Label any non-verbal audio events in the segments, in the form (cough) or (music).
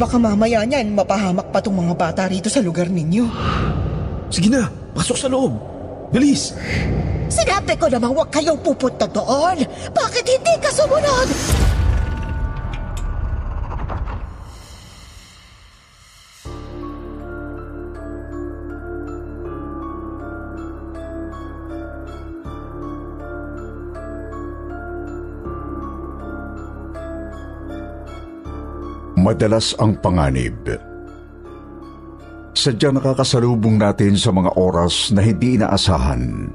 Baka mamaya niyan, mapahamak pa tong mga bata rito sa lugar ninyo. Sige na, pasok sa loob. Bilis! Sinabi ko namang huwag kayong pupunta doon. Bakit hindi ka sumunod? Madalas ang panganib. Sadyang nakakasalubong natin sa mga oras na hindi inaasahan.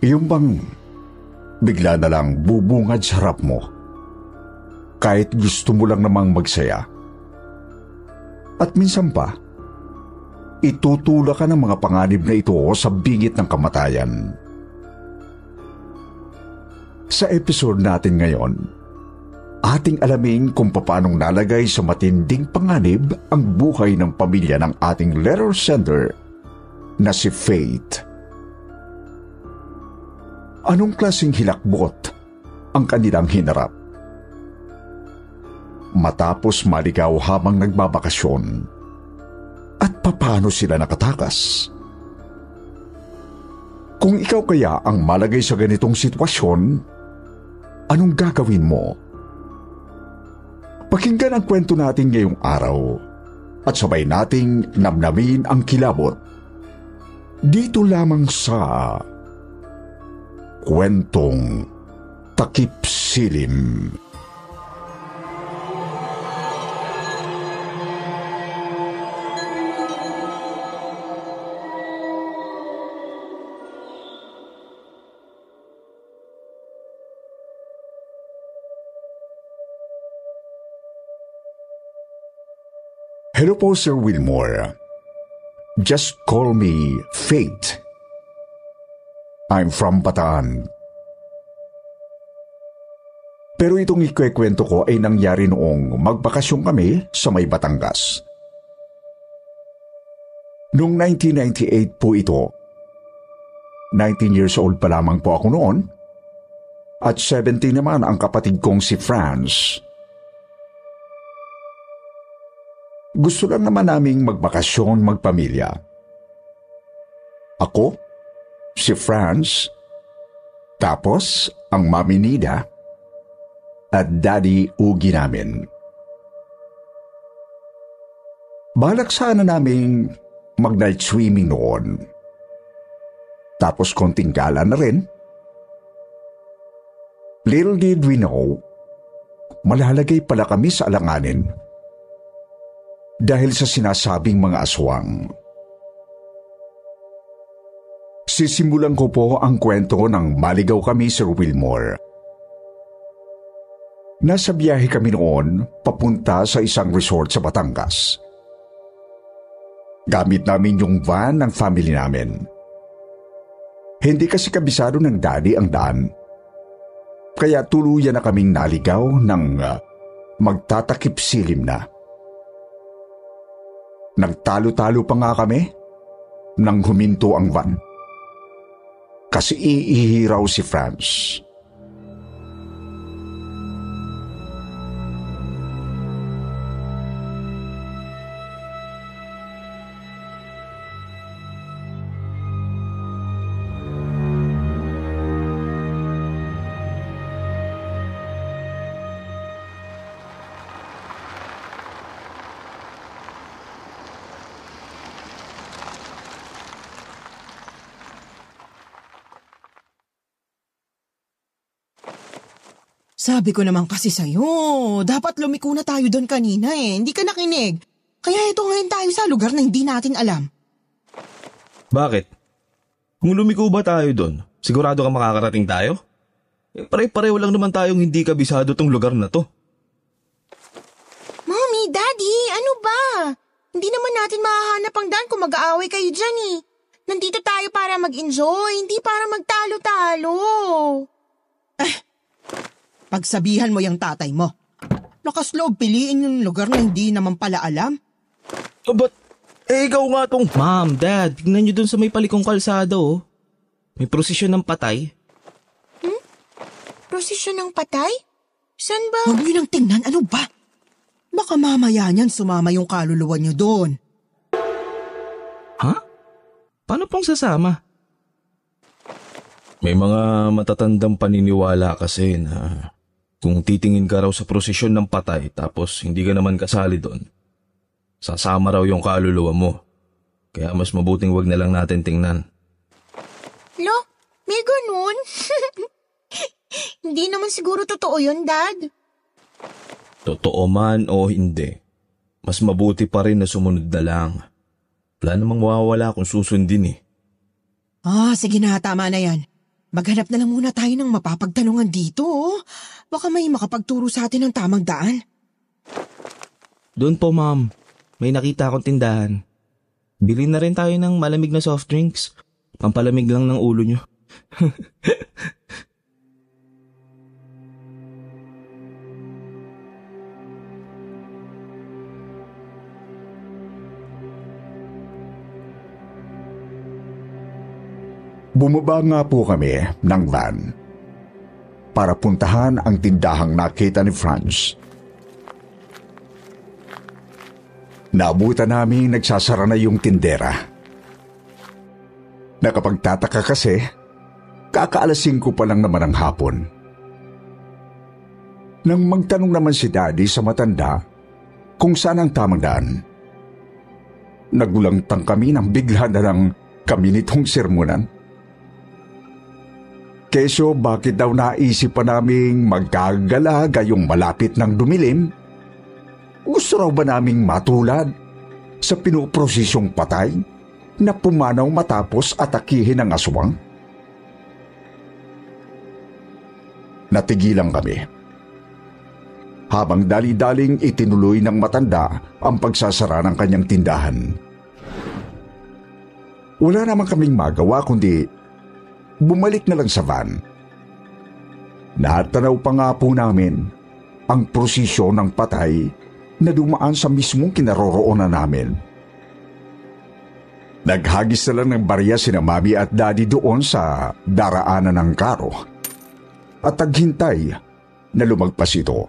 Yung bang bigla na lang bubungad sa harap mo. Kahit gusto mo lang namang magsaya. At minsan pa, itutula ka ng mga panganib na ito sa bingit ng kamatayan. Sa episode natin ngayon, ating alamin kung paanong nalagay sa matinding panganib ang buhay ng pamilya ng ating letter sender na si Faith. Anong klaseng hilakbot ang kanilang hinarap? Matapos maligaw habang nagbabakasyon, at papaano sila nakatakas? Kung ikaw kaya ang malagay sa ganitong sitwasyon, anong gagawin mo? Pakinggan ang kwento natin ngayong araw at sabay nating namnamin ang kilabot. Dito lamang sa Kwentong Takip Silim. Hello po, Sir Wilmore. Just call me Fate. I'm from Bataan. Pero itong ikwekwento ko ay nangyari noong magbakasyon kami sa may Batangas. Noong 1998 po ito, 19 years old pa lamang po ako noon, at 17 naman ang kapatid kong si Franz. Gusto lang naman naming magbakasyon magpamilya. Ako, si Franz, tapos ang mami Nida at daddy Ugi namin. Balak sana naming mag-night swimming noon. Tapos konting gala na rin. Little did we know, malalagay pala kami sa alanganin dahil sa sinasabing mga aswang. Sisimulan ko po ang kwento ng maligaw kami Sir Wilmore. Nasa biyahe kami noon papunta sa isang resort sa Batangas. Gamit namin yung van ng family namin. Hindi kasi kabisado ng daddy ang daan. Kaya tuluyan na kaming naligaw ng uh, magtatakip silim na. Nagtalo-talo pa nga kami nang huminto ang van. Kasi iihiraw si Franz. Sabi ko naman kasi sa'yo, dapat lumiko na tayo doon kanina eh. Hindi ka nakinig. Kaya ito ngayon tayo sa lugar na hindi natin alam. Bakit? Kung lumiko ba tayo doon, sigurado ka makakarating tayo? Eh, pare-pareho lang naman tayong hindi kabisado tong lugar na to. Mommy, Daddy, ano ba? Hindi naman natin mahahanap ang daan kung mag-aaway kayo dyan eh. Nandito tayo para mag-enjoy, hindi para magtalo-talo. Pagsabihan mo yung tatay mo. Lakas loob piliin yung lugar na hindi naman pala alam. Oh, but, eh ikaw nga tong... Ma'am, Dad, tignan nyo dun sa may palikong kalsada oh. May prosesyon ng patay. Prosesyon ng patay? San ba? Huwag niyo nang tingnan, ano ba? Baka mamaya niyan sumama yung kaluluwa niyo doon. Ha? Paano pong sasama? May mga matatandang paniniwala kasi na kung titingin ka raw sa prosesyon ng patay tapos hindi ka naman kasali doon, sasama raw yung kaluluwa mo. Kaya mas mabuting wag na lang natin tingnan. Lo, may ganun? (laughs) Hindi naman siguro totoo yun, Dad. Totoo man o hindi, mas mabuti pa rin na sumunod na lang. Wala namang mawawala kung susundin eh. Ah, sige na, tama na yan. Maghanap na lang muna tayo ng mapapagtanungan dito, oh. Baka may makapagturo sa atin ng tamang daan. Doon po, ma'am. May nakita akong tindahan. Bili na rin tayo ng malamig na soft drinks. Pampalamig lang ng ulo nyo. (laughs) Bumaba nga po kami ng van para puntahan ang tindahang nakita ni Franz. Naabutan namin nagsasara na yung tindera. Nakapagtataka kasi, kakaalasing ko pa lang naman ang hapon. Nang magtanong naman si Daddy sa matanda kung saan ang tamang daan, nagulangtang kami nang bigla na lang kami nitong sermonan. Keso bakit daw naisip pa naming magkagala gayong malapit ng dumilim? Gusto raw ba naming matulad sa pinuprosisyong patay na pumanaw matapos atakihin ng aswang? Natigilan kami. Habang dali-daling itinuloy ng matanda ang pagsasara ng kanyang tindahan. Wala naman kaming magawa kundi bumalik na lang sa van. Natanaw pa nga po namin ang prosesyon ng patay na dumaan sa mismong kinaroroonan namin. Naghagis na lang ng barya sina mami at daddy doon sa daraanan ng karo at taghintay na lumagpas ito.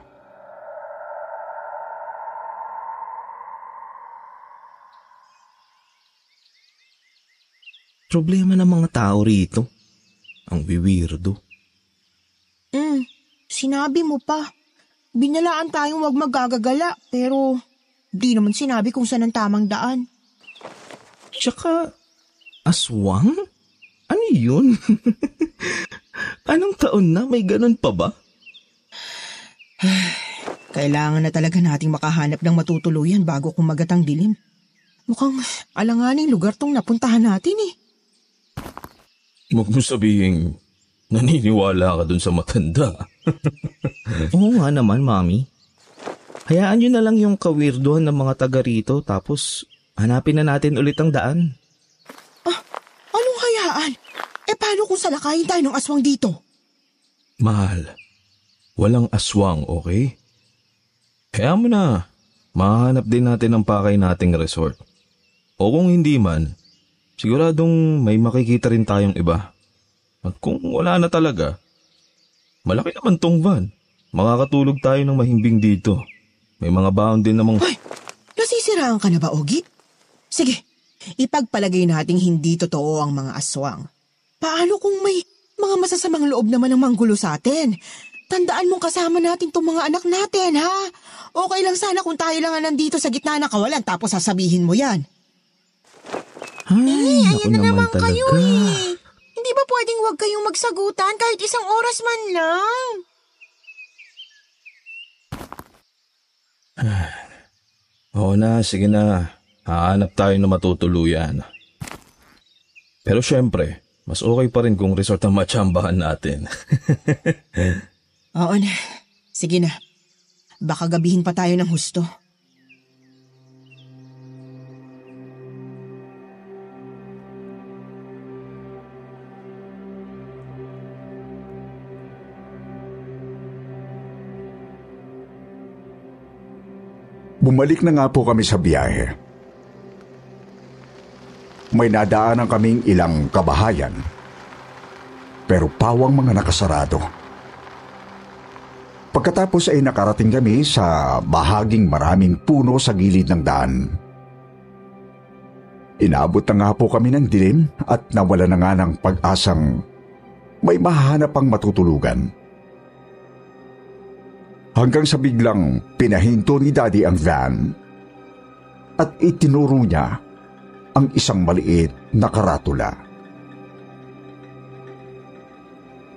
Problema ng mga tao rito. Ang wiwirdo. Hmm, sinabi mo pa. Binalaan tayong wag magagagala, pero di naman sinabi kung saan ang tamang daan. Tsaka, aswang? Ano yun? (laughs) Anong taon na? May ganun pa ba? (sighs) Kailangan na talaga nating makahanap ng matutuluyan bago kumagat ang dilim. Mukhang alanganing lugar tong napuntahan natin eh. Huwag mo sabihin, naniniwala ka dun sa matanda. (laughs) Oo nga naman, mami. Hayaan nyo na lang yung kawirdohan ng mga taga rito tapos hanapin na natin ulit ang daan. Anong hayaan? Eh paano kung salakayin tayo ng aswang dito? Mahal, walang aswang, okay? Kaya mo na, mahanap din natin ang pakay nating resort. O kung hindi man, siguradong may makikita rin tayong iba. At kung wala na talaga, malaki naman tong van. Makakatulog tayo ng mahimbing dito. May mga baon din namang... Ay, nasisiraan ka na ba, Ogi? Sige, ipagpalagay nating hindi totoo ang mga aswang. Paano kung may mga masasamang loob naman ng manggulo sa atin? Tandaan mong kasama natin tong mga anak natin, ha? Okay lang sana kung tayo lang ang nandito sa gitna ng kawalan tapos sasabihin mo yan. Ay, naku Ayan na naman talaga. kayo eh. Hindi ba pwedeng huwag kayong magsagutan kahit isang oras man lang? (sighs) Oo na, sige na. Hahanap tayo na matutuluyan. Pero syempre, Mas okay pa rin kung resort ang matsambahan natin. (laughs) Oo na. Sige na. Baka gabihin pa tayo ng husto. Bumalik na nga po kami sa biyahe. May nadaanan kaming ilang kabahayan. Pero pawang mga nakasarado. Pagkatapos ay nakarating kami sa bahaging maraming puno sa gilid ng daan. Inabot na nga po kami ng dilim at nawala na nga ng pag-asang may mahanap pang matutulugan. Hanggang sa biglang pinahinto ni Daddy ang van at itinuro niya ang isang maliit na karatula.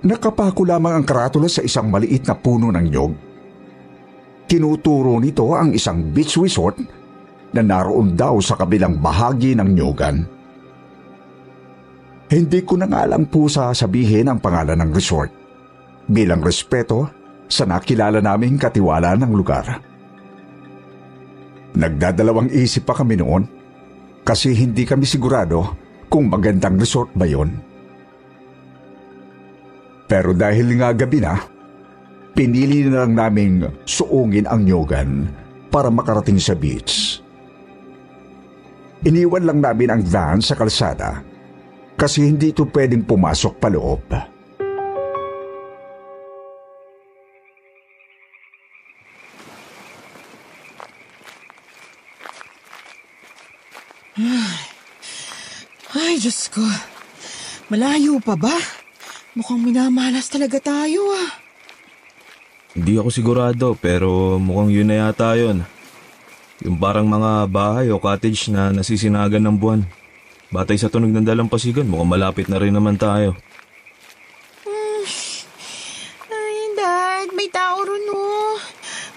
Nakapako lamang ang karatula sa isang maliit na puno ng nyog. Tinuturo nito ang isang beach resort na naroon daw sa kabilang bahagi ng nyogan. Hindi ko na nga lang po sasabihin ang pangalan ng resort bilang respeto sa nakilala naming katiwala ng lugar. Nagdadalawang isip pa kami noon kasi hindi kami sigurado kung magandang resort ba yon. Pero dahil nga gabi na, pinili na lang naming suungin ang nyogan para makarating sa beach. Iniwan lang namin ang van sa kalsada kasi hindi ito pwedeng pumasok pa loob. Ay, Diyos ko. Malayo pa ba? Mukhang minamalas talaga tayo ah. Hindi ako sigurado pero mukhang yun na yata yun. Yung parang mga bahay o cottage na nasisinagan ng buwan. Batay sa tunog ng dalampasigan, mukhang malapit na rin naman tayo. Ay, Dad, may tao ron oh.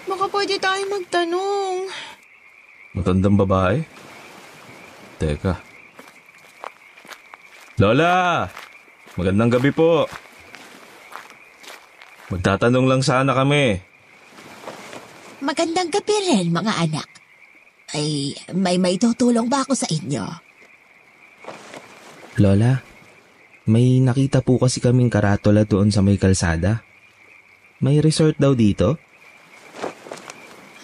Baka pwede tayo magtanong. Matandang babae? Teka. Lola! Magandang gabi po. Magtatanong lang sana kami. Magandang gabi rin, mga anak. Ay, may may tutulong ba ako sa inyo? Lola, may nakita po kasi kaming karatola doon sa may kalsada. May resort daw dito?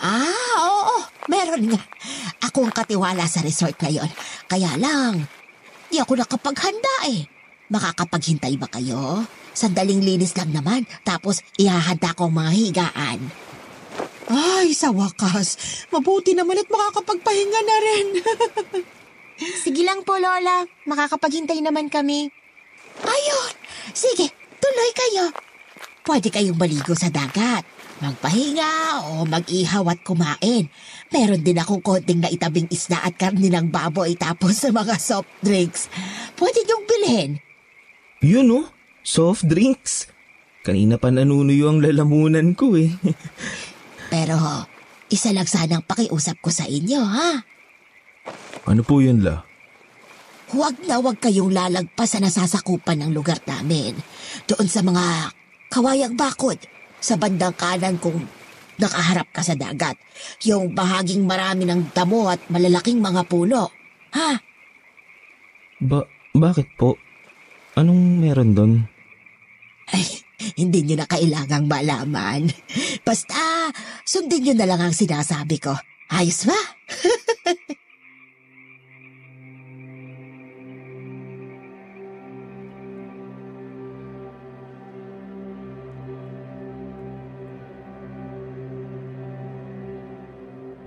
Ah, oo, meron nga. Ako ang katiwala sa resort na yon. Kaya lang, di ako nakapaghanda eh. Makakapaghintay ba kayo? Sandaling linis lang naman, tapos ihahanda ko mga higaan. Ay, sa wakas. Mabuti naman at makakapagpahinga na rin. (laughs) Sige lang po, Lola. Makakapaghintay naman kami. Ayun! Sige, tuloy kayo. Pwede kayong maligo sa dagat. Magpahinga o mag-ihaw at kumain. Meron din akong konting na itabing isda at karni ng baboy tapos sa mga soft drinks. Pwede niyong bilhin. Yun oh, soft drinks. Kanina pa nanunuyo ang lalamunan ko eh. (laughs) Pero isa lang sanang pakiusap ko sa inyo, ha? Ano po yun la? Huwag na huwag kayong lalagpas sa nasasakupan ng lugar namin. Doon sa mga kawayang bakod, sa bandang kanan kung nakaharap ka sa dagat. Yung bahaging marami ng damo at malalaking mga puno. Ha? Ba, bakit po? Anong meron doon? Ay, hindi nyo na kailangang malaman. Basta, sundin nyo na lang ang sinasabi ko. Ayos ba? (laughs)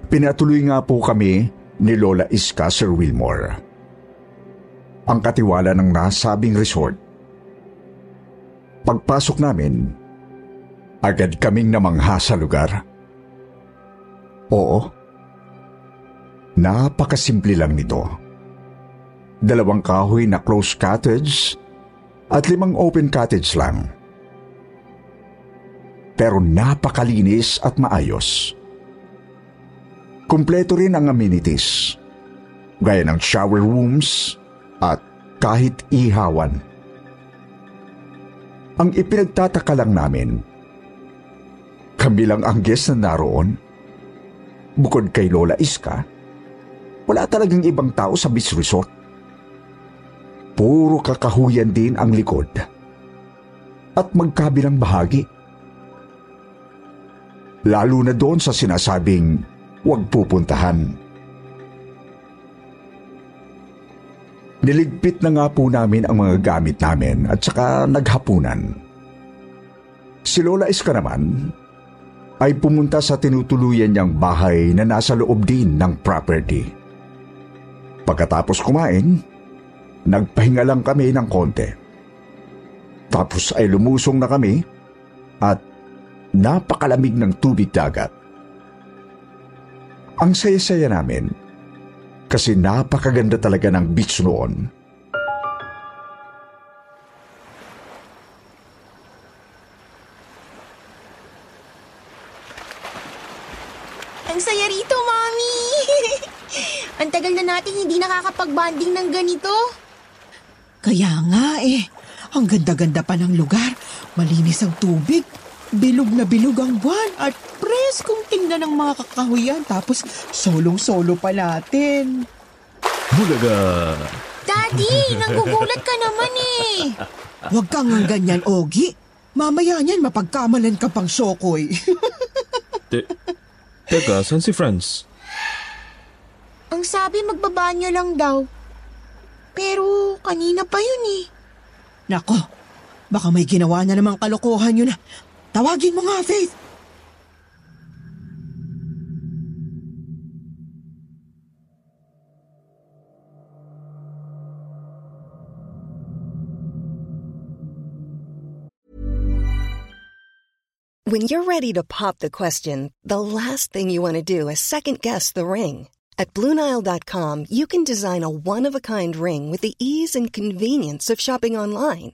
Pinatuloy nga po kami ni Lola Iska Sir Wilmore. Ang katiwala ng nasabing resort. Pagpasok namin, agad kaming namangha sa lugar. Oo, napakasimple lang nito. Dalawang kahoy na close cottage at limang open cottage lang. Pero napakalinis at maayos. Kumpleto rin ang amenities, gaya ng shower rooms at kahit ihawan. Ang ipinagtataka lang namin, kami lang ang guest na naroon. Bukod kay Lola Iska, wala talagang ibang tao sa beach resort. Puro kakahuyan din ang likod at magkabilang bahagi. Lalo na doon sa sinasabing huwag pupuntahan. Niligpit na nga po namin ang mga gamit namin at saka naghapunan. Si Lola Iska naman ay pumunta sa tinutuluyan niyang bahay na nasa loob din ng property. Pagkatapos kumain, nagpahinga lang kami ng konti. Tapos ay lumusong na kami at napakalamig ng tubig dagat. Ang saya-saya namin kasi napakaganda talaga ng beach noon. Ang saya rito, Mami! (laughs) Ang tagal na natin hindi nakakapag-bonding ng ganito. Kaya nga eh, ang ganda-ganda pa ng lugar. Malinis ang tubig. Bilog na bilog ang buwan at preskong tingnan ng mga kakahuyan tapos solong-solo pa natin. Bulaga! Daddy, nagugulat ka naman eh. Huwag kang ang ganyan, Ogi. Mamaya niyan mapagkamalan ka pang sokoy. Te- teka, saan si Franz? Ang sabi magbabanyo lang daw. Pero kanina pa yun eh. Nako, baka may ginawa na namang kalokohan yun. Tawagin mo nga, Faith. When you're ready to pop the question, the last thing you want to do is second guess the ring. At Bluenile.com, you can design a one of a kind ring with the ease and convenience of shopping online.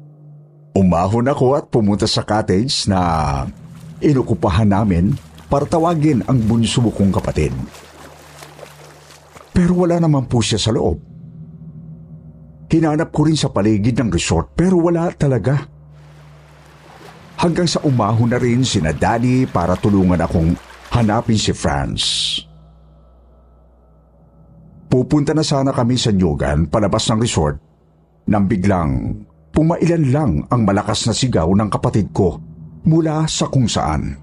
Umahon ako at pumunta sa cottage na inukupahan namin para tawagin ang bunso kong kapatid. Pero wala naman po siya sa loob. Hinanap ko rin sa paligid ng resort pero wala talaga. Hanggang sa umahon na rin si Daddy para tulungan akong hanapin si Franz. Pupunta na sana kami sa Nyogan palabas ng resort nang biglang pumailan lang ang malakas na sigaw ng kapatid ko mula sa kung saan.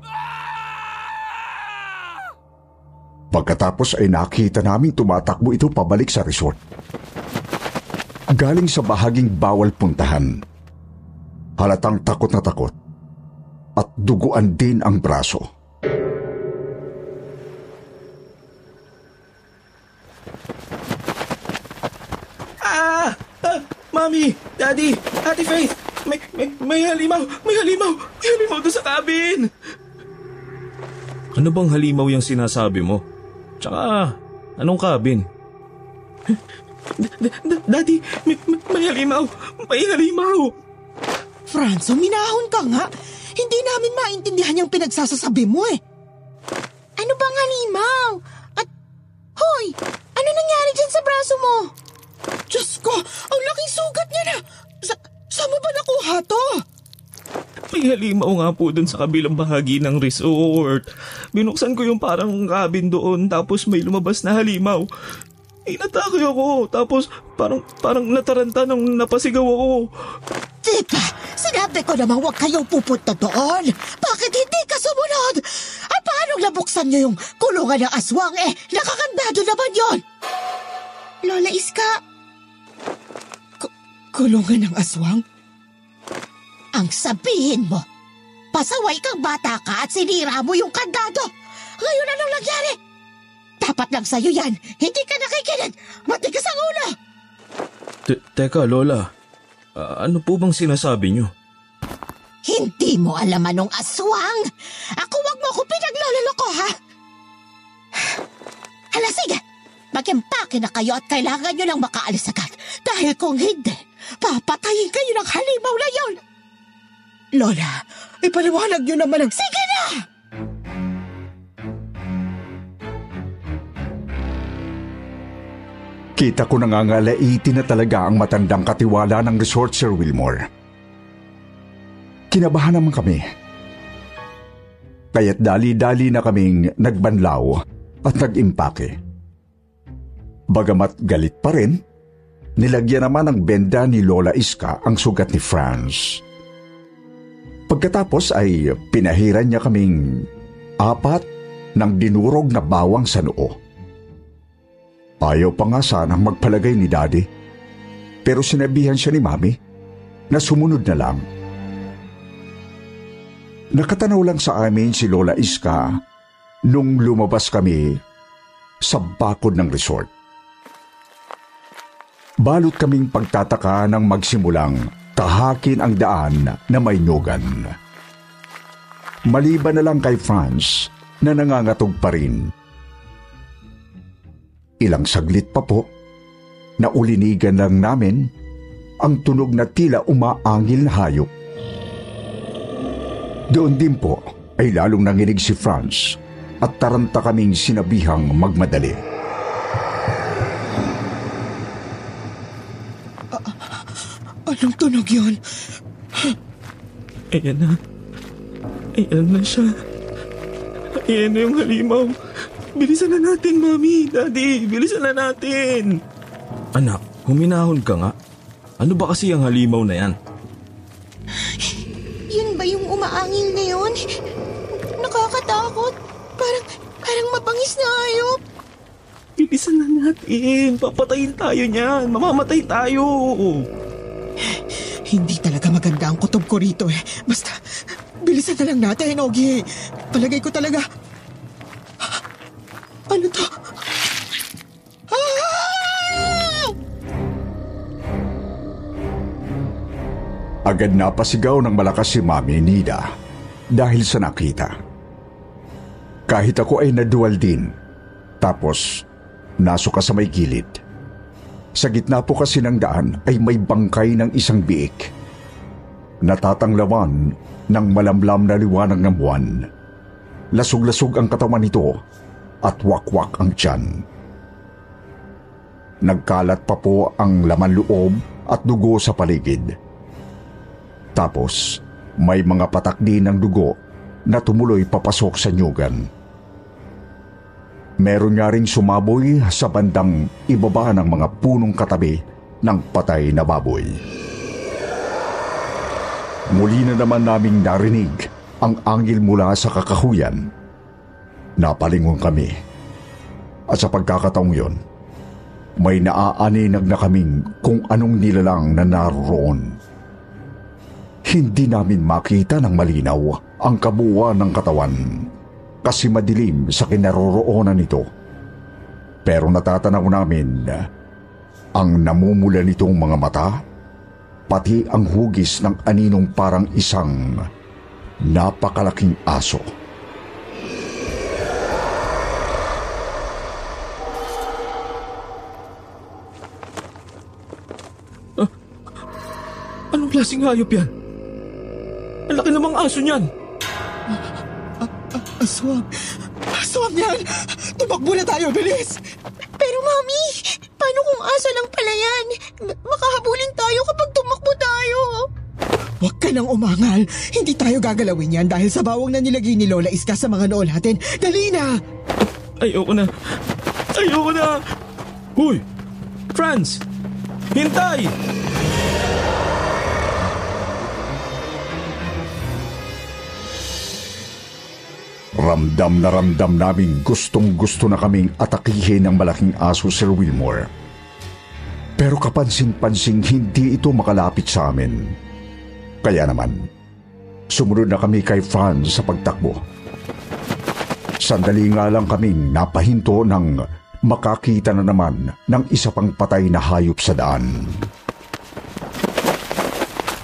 Pagkatapos ay nakita naming tumatakbo ito pabalik sa resort. Galing sa bahaging bawal puntahan. Halatang takot na takot at duguan din ang braso. Mami! Daddy! Ate Faith! May, may, may halimaw! May halimaw! May halimaw doon sa cabin! Ano bang halimaw yung sinasabi mo? Tsaka, anong cabin? Daddy! May, may, may halimaw! May halimaw! Franzo, minahon ka nga. Hindi namin maintindihan yung pinagsasasabi mo eh. Ano bang halimaw? At, hoy, ano nangyari dyan sa braso mo? Diyos ko, ang laking sugat niya na. Sa, saan mo ba nakuha to? May halimaw nga po dun sa kabilang bahagi ng resort. Binuksan ko yung parang cabin doon tapos may lumabas na halimaw. Inatake ako tapos parang parang nataranta nung napasigaw ako. Diba, sinabi ko namang huwag kayong pupunta doon. Bakit hindi ka sumunod? At paano nabuksan niyo yung kulungan ng aswang eh? Nakakandado naman yon. Lola Iska, Kulungan ng aswang? Ang sabihin mo, pasaway kang bata ka at sinira mo yung kandado. Ngayon anong nangyari? Dapat lang sa'yo yan. Hindi ka nakikinig. Matigas ang ulo. Te- teka, Lola. Ah, ano po bang sinasabi niyo? Hindi mo alam anong aswang. Ako wag mo ako pinaglololoko, ha? Hala, sige. Mag-empake na kayo at kailangan nyo lang makaalis agad. Dahil kung hindi, papatayin kayo ng halimaw na yon. Lola, ipaliwanag niyo naman ang... Sige na! Kita ko nangangalaiti na talaga ang matandang katiwala ng resort, Sir Wilmore. Kinabahan naman kami. Kaya't dali-dali na kaming nagbanlaw at nag-impake. Bagamat galit pa rin, nilagyan naman ng benda ni Lola Iska ang sugat ni Franz. Pagkatapos ay pinahiran niya kaming apat ng dinurog na bawang sa noo. Ayaw pa nga sanang magpalagay ni Daddy. Pero sinabihan siya ni Mami na sumunod na lang. Nakatanaw lang sa amin si Lola Iska nung lumabas kami sa bakod ng resort. Balot kaming pagtataka nang magsimulang tahakin ang daan na may nyugan. Maliban na lang kay Franz na nangangatog pa rin. Ilang saglit pa po, naulinigan lang namin ang tunog na tila umaangil na hayop. Doon din po ay lalong nanginig si Franz at taranta kaming sinabihang magmadali. Anong tunog yon? Ayan na. Ayan na siya. Ayan na yung halimaw. Bilisan na natin, Mami, Daddy. Bilisan na natin. Anak, huminahon ka nga. Ano ba kasi ang halimaw na yan? yun ba yung umaangin na yun? Nakakatakot. Parang, parang mabangis na hayop. Bilisan na natin. Papatayin tayo niyan. Mamamatay tayo. Maganda ang kutob ko rito eh. Basta, bilisan na lang natin, Ogie. Palagay ko talaga... Ano to? Ah! Agad na pasigaw ng malakas si Mami Nida dahil sa nakita. Kahit ako ay nadual din. Tapos, nasuka sa may gilid. Sa gitna po kasi ng daan ay may bangkay ng isang biik. Natatanglawan ng malamlam na liwanag ng buwan. Lasog-lasog ang katawan nito at wakwak ang tiyan. Nagkalat pa po ang laman loob at dugo sa paligid. Tapos, may mga patak din ng dugo na tumuloy papasok sa nyugan. Meron nga ring sumaboy sa bandang ibaba ng mga punong katabi ng patay na baboy. Muli na naman naming narinig ang anggil mula sa kakahuyan. Napalingon kami. At sa pagkakataong yon, may naaaninag na kaming kung anong nilalang na naroon. Hindi namin makita ng malinaw ang kabuuan ng katawan kasi madilim sa kinaroroonan nito. Pero natatanaw namin ang namumula nitong mga mata, pati ang hugis ng aninong parang isang napakalaking aso. Anong klaseng hayop yan? Ang laki namang aso niyan. Aswang! Aswang yan! Tumakbo na tayo, bilis! Pero mami, aso lang pala yan. Makahabulin tayo kapag tumakbo tayo. Huwag ka nang umangal. Hindi tayo gagalawin yan dahil sa bawang na nilagay ni Lola Iska sa mga noo natin. Dali na! Ayoko na. Ayoko na. Hoy! Franz! Hintay! Ramdam na ramdam naming gustong gusto na kaming atakihin ng malaking aso Sir Wilmore. Pero kapansin-pansing hindi ito makalapit sa amin. Kaya naman, sumunod na kami kay Franz sa pagtakbo. Sandali nga lang kaming napahinto ng makakita na naman ng isa pang patay na hayop sa daan.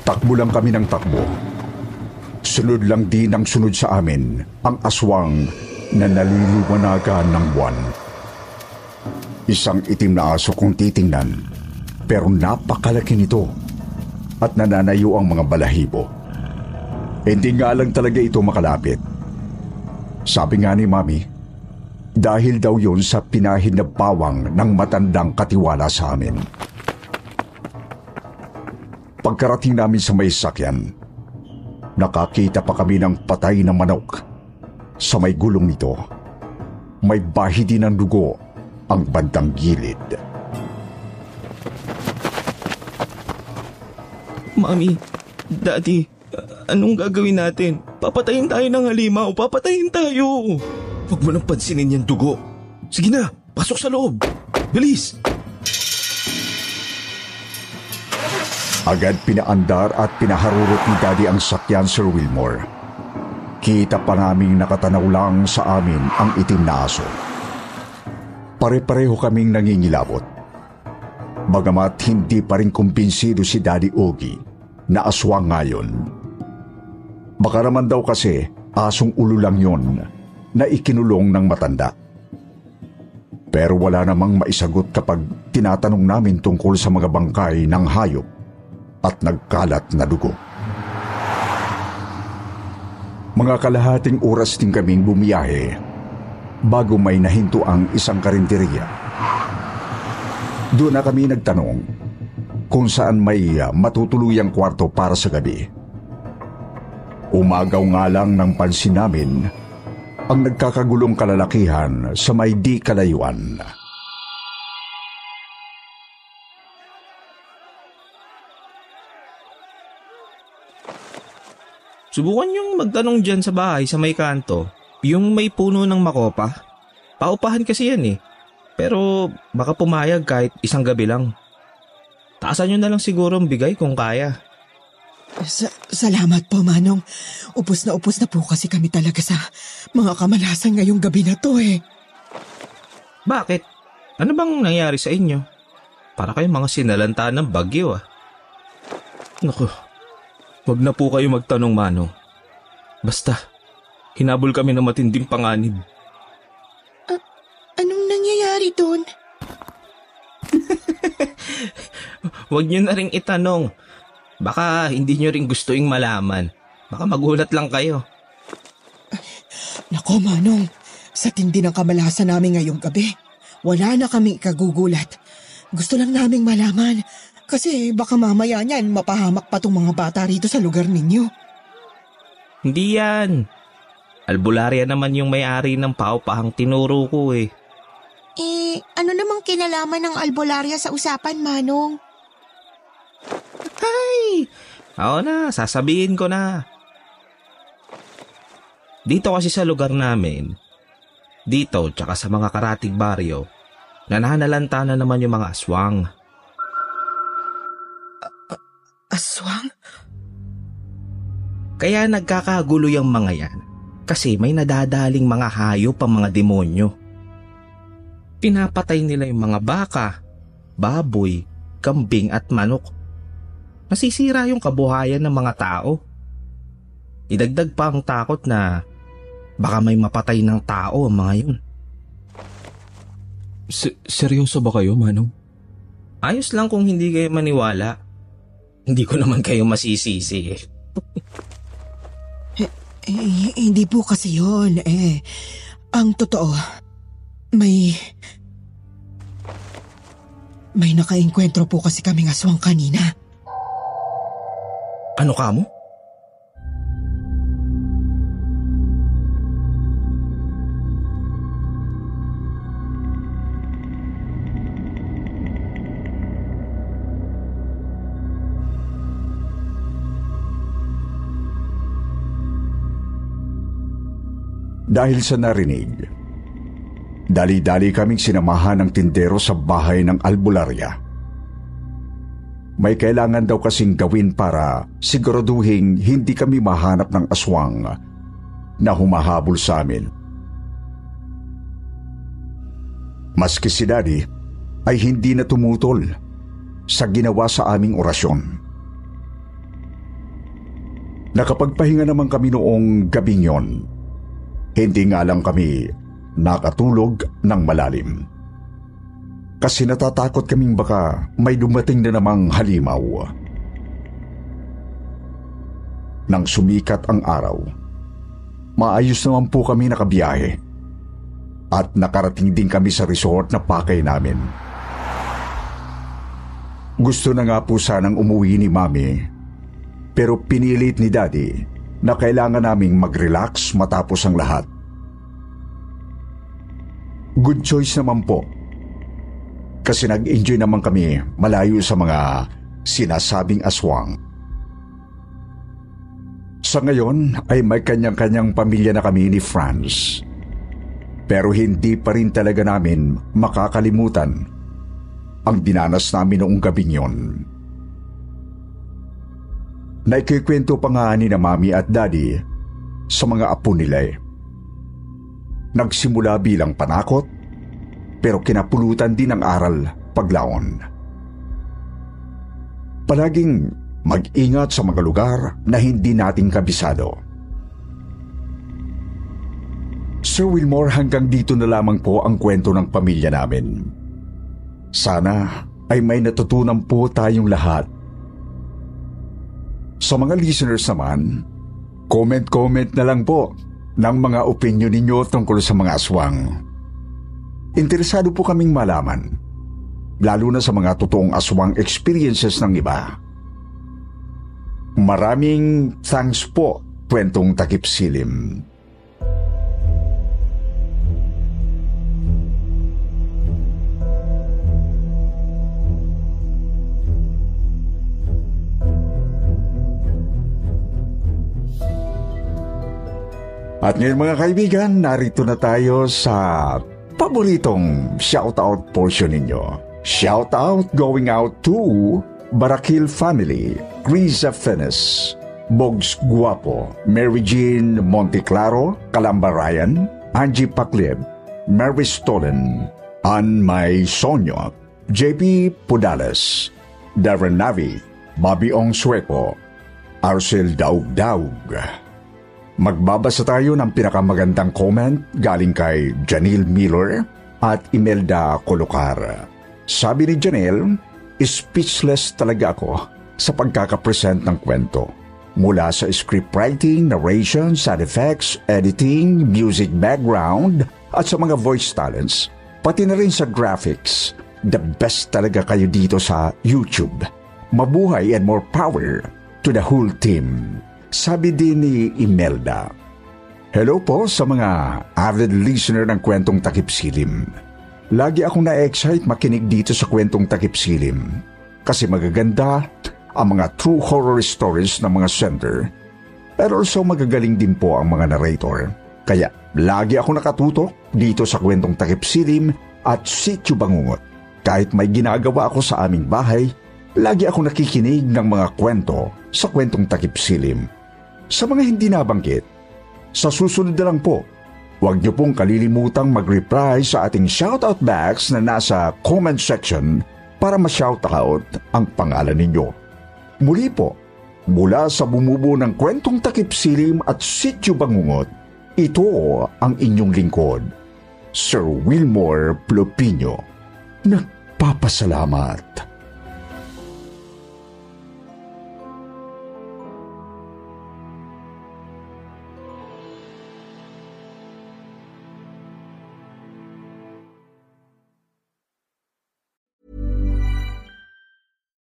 Takbo lang kami ng takbo. Sunod lang din ang sunod sa amin ang aswang na naliliwanagan ng buwan. Isang itim na aso kung titingnan, pero napakalaki nito at nananayo ang mga balahibo. Hindi nga lang talaga ito makalapit. Sabi nga ni Mami, dahil daw yon sa pinahin na pawang ng matandang katiwala sa amin. Pagkarating namin sa may sakyan, nakakita pa kami ng patay na manok. Sa may gulong nito, may bahi din ng dugo ang bandang gilid. Mami, Daddy, anong gagawin natin? Papatayin tayo ng halimaw, papatayin tayo. Huwag mo nang pansinin yung dugo. Sige na, pasok sa loob. Bilis! Agad pinaandar at pinaharurot ni Daddy ang sakyan Sir Wilmore. Kita pa naming nakatanaw lang sa amin ang itim na aso. Pare-pareho kaming nangingilabot. Bagamat hindi pa rin kumbinsido si Daddy Ogie na aswang ngayon. Baka naman daw kasi asong ulo lang yon na ikinulong ng matanda. Pero wala namang maisagot kapag tinatanong namin tungkol sa mga bangkay ng hayop at nagkalat na dugo. Mga kalahating oras din kaming bumiyahe bago may nahinto ang isang karinteriya. Doon na kami nagtanong kung saan may uh, matutuluyang kwarto para sa gabi. Umagaw nga lang ng pansin namin ang nagkakagulong kalalakihan sa may di kalayuan. Subukan yung magtanong dyan sa bahay sa may kanto. Yung may puno ng makopa. Paupahan kasi yan eh. Pero baka pumayag kahit isang gabi lang. Taasan nyo na lang siguro ang bigay kung kaya. Sa- salamat po, Manong. Upos na upos na po kasi kami talaga sa mga kamalasan ngayong gabi na to eh. Bakit? Ano bang nangyari sa inyo? Para kayong mga sinalanta ng bagyo ah. Naku, wag na po kayo magtanong, Manong. Basta, hinabol kami ng matinding panganib. Anong nangyayari doon? (laughs) Huwag nyo na rin itanong. Baka hindi nyo rin gustoing malaman. Baka magulat lang kayo. Nako, Manong. Sa tindi ng kamalasan namin ngayong gabi, wala na kami kagugulat. Gusto lang naming malaman kasi baka mamaya niyan mapahamak pa tong mga bata rito sa lugar ninyo. Hindi yan. Albularya naman yung may-ari ng paupahang tinuro ko eh. Eh, ano namang kinalaman ng albularya sa usapan, Manong? Ay! Oo na, sasabihin ko na. Dito kasi sa lugar namin, dito tsaka sa mga karatig baryo, nananalanta na naman yung mga aswang. Aswang? Kaya nagkakagulo yung mga yan kasi may nadadaling mga hayop ang mga demonyo. Pinapatay nila yung mga baka, baboy, kambing at manok. Nasisira yung kabuhayan ng mga tao. Idagdag pa ang takot na baka may mapatay ng tao ang mga yun. S- seryoso ba kayo, Manong? Ayos lang kung hindi kayo maniwala. Hindi ko naman kayo masisisi eh. Eh, hindi po kasi yon eh. Ang totoo, may... May nakainkwentro po kasi kaming aswang kanina. Ano ka mo? Dahil sa narinig, dali-dali kaming sinamahan ng tindero sa bahay ng albularya. May kailangan daw kasing gawin para siguraduhin hindi kami mahanap ng aswang na humahabol sa amin. Maski si Daddy ay hindi na tumutol sa ginawa sa aming orasyon. Nakapagpahinga naman kami noong gabing yon hindi nga lang kami nakatulog ng malalim. Kasi natatakot kaming baka may dumating na namang halimaw. Nang sumikat ang araw, maayos naman po kami nakabiyahe at nakarating din kami sa resort na pakay namin. Gusto na nga po sanang umuwi ni Mami pero pinilit ni Daddy na kailangan naming mag-relax matapos ang lahat. Good choice naman po. Kasi nag-enjoy naman kami malayo sa mga sinasabing aswang. Sa ngayon ay may kanyang-kanyang pamilya na kami ni Franz. Pero hindi pa rin talaga namin makakalimutan ang dinanas namin noong gabing yon. Naikikwento pa nga ni na mami at daddy sa mga apo nila eh. Nagsimula bilang panakot, pero kinapulutan din ng aral paglaon. Palaging mag-ingat sa mga lugar na hindi nating kabisado. Sir Wilmore, hanggang dito na lamang po ang kwento ng pamilya namin. Sana ay may natutunan po tayong lahat sa mga listeners naman, comment-comment na lang po ng mga opinion ninyo tungkol sa mga aswang. Interesado po kaming malaman, lalo na sa mga totoong aswang experiences ng iba. Maraming thanks po, kwentong takip silim. At ngayon mga kaibigan, narito na tayo sa paboritong shoutout portion ninyo. Shoutout going out to Barakil Family, Grisa Fenes, Bogs Guapo, Mary Jean Monteclaro, Kalamba Ryan, Angie Paklib, Mary Stolen, Ann May Sonyo, JP Pudales, Darren Navi, Bobby Ong Sueco, Arcel Daug Daug, Magbabasa tayo ng pinakamagandang comment galing kay Janelle Miller at Imelda Colocar. Sabi ni Janelle, speechless talaga ako sa pagkakapresent ng kwento. Mula sa scriptwriting, narration, sound effects, editing, music background, at sa mga voice talents, pati na rin sa graphics. The best talaga kayo dito sa YouTube. Mabuhay and more power to the whole team. Sabi din ni Imelda, Hello po sa mga avid listener ng kwentong takip silim. Lagi akong na-excite makinig dito sa kwentong takip silim kasi magaganda ang mga true horror stories ng mga sender pero also magagaling din po ang mga narrator. Kaya lagi ako nakatutok dito sa kwentong takip silim at sityo bangungot. Kahit may ginagawa ako sa aming bahay, lagi ako nakikinig ng mga kwento sa kwentong takip silim. Sa mga hindi nabanggit, sa susunod na lang po, huwag niyo pong kalilimutang mag-reply sa ating shoutout box na nasa comment section para ma-shoutout ang pangalan ninyo. Muli po, mula sa bumubo ng kwentong takip silim at sityo bangungot, ito ang inyong lingkod, Sir Wilmore Plopino. Nagpapasalamat.